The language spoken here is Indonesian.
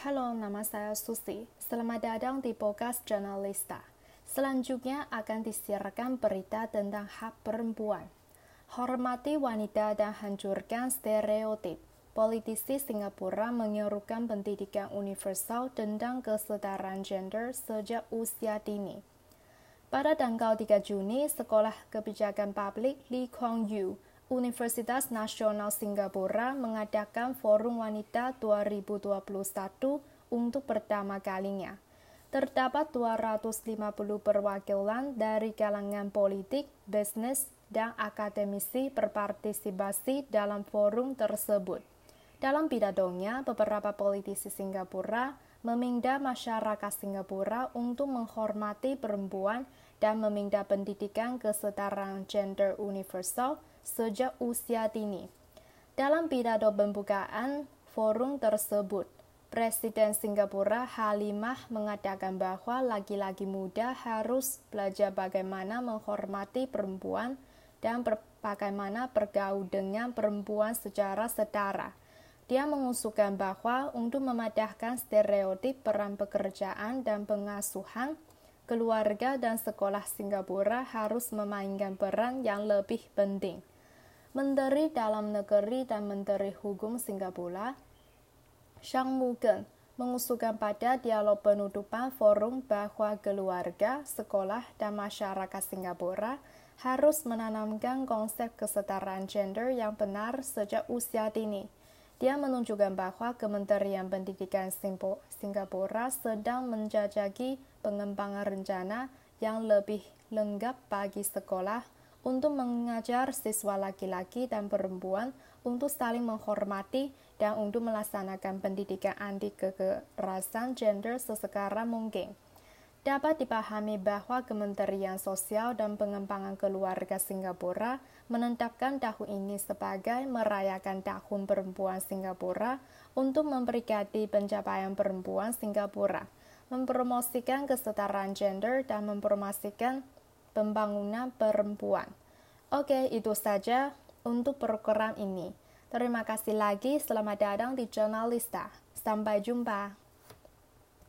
Halo, nama saya Susi. Selamat datang di podcast Jurnalista. Selanjutnya akan disiarkan berita tentang hak perempuan. Hormati wanita dan hancurkan stereotip. Politisi Singapura menyerukan pendidikan universal tentang kesetaraan gender sejak usia dini. Pada tanggal 3 Juni, Sekolah Kebijakan Publik Lee Kuan Yew Universitas Nasional Singapura mengadakan Forum Wanita 2021 untuk pertama kalinya. Terdapat 250 perwakilan dari kalangan politik, bisnis, dan akademisi berpartisipasi dalam forum tersebut. Dalam pidatonya, beberapa politisi Singapura meminta masyarakat Singapura untuk menghormati perempuan dan meminta pendidikan kesetaraan gender universal sejak usia dini. Dalam pidato pembukaan forum tersebut, Presiden Singapura Halimah mengatakan bahwa laki-laki muda harus belajar bagaimana menghormati perempuan dan bagaimana bergaul dengan perempuan secara setara. Dia mengusulkan bahwa untuk memadahkan stereotip peran pekerjaan dan pengasuhan, keluarga dan sekolah Singapura harus memainkan peran yang lebih penting. Menteri Dalam Negeri dan Menteri Hukum Singapura, Shang Mugen, mengusulkan pada dialog penutupan forum bahwa keluarga, sekolah, dan masyarakat Singapura harus menanamkan konsep kesetaraan gender yang benar sejak usia dini. Dia menunjukkan bahwa Kementerian Pendidikan Singapura sedang menjajaki pengembangan rencana yang lebih lengkap bagi sekolah untuk mengajar siswa laki-laki dan perempuan untuk saling menghormati dan untuk melaksanakan pendidikan anti kekerasan gender sesekarang mungkin. Dapat dipahami bahwa Kementerian Sosial dan Pengembangan Keluarga Singapura menetapkan tahun ini sebagai merayakan Tahun Perempuan Singapura untuk memperingati pencapaian perempuan Singapura, mempromosikan kesetaraan gender dan mempromosikan pembangunan perempuan. Oke, itu saja untuk program ini. Terima kasih lagi, selamat datang di Jurnalista. Sampai jumpa.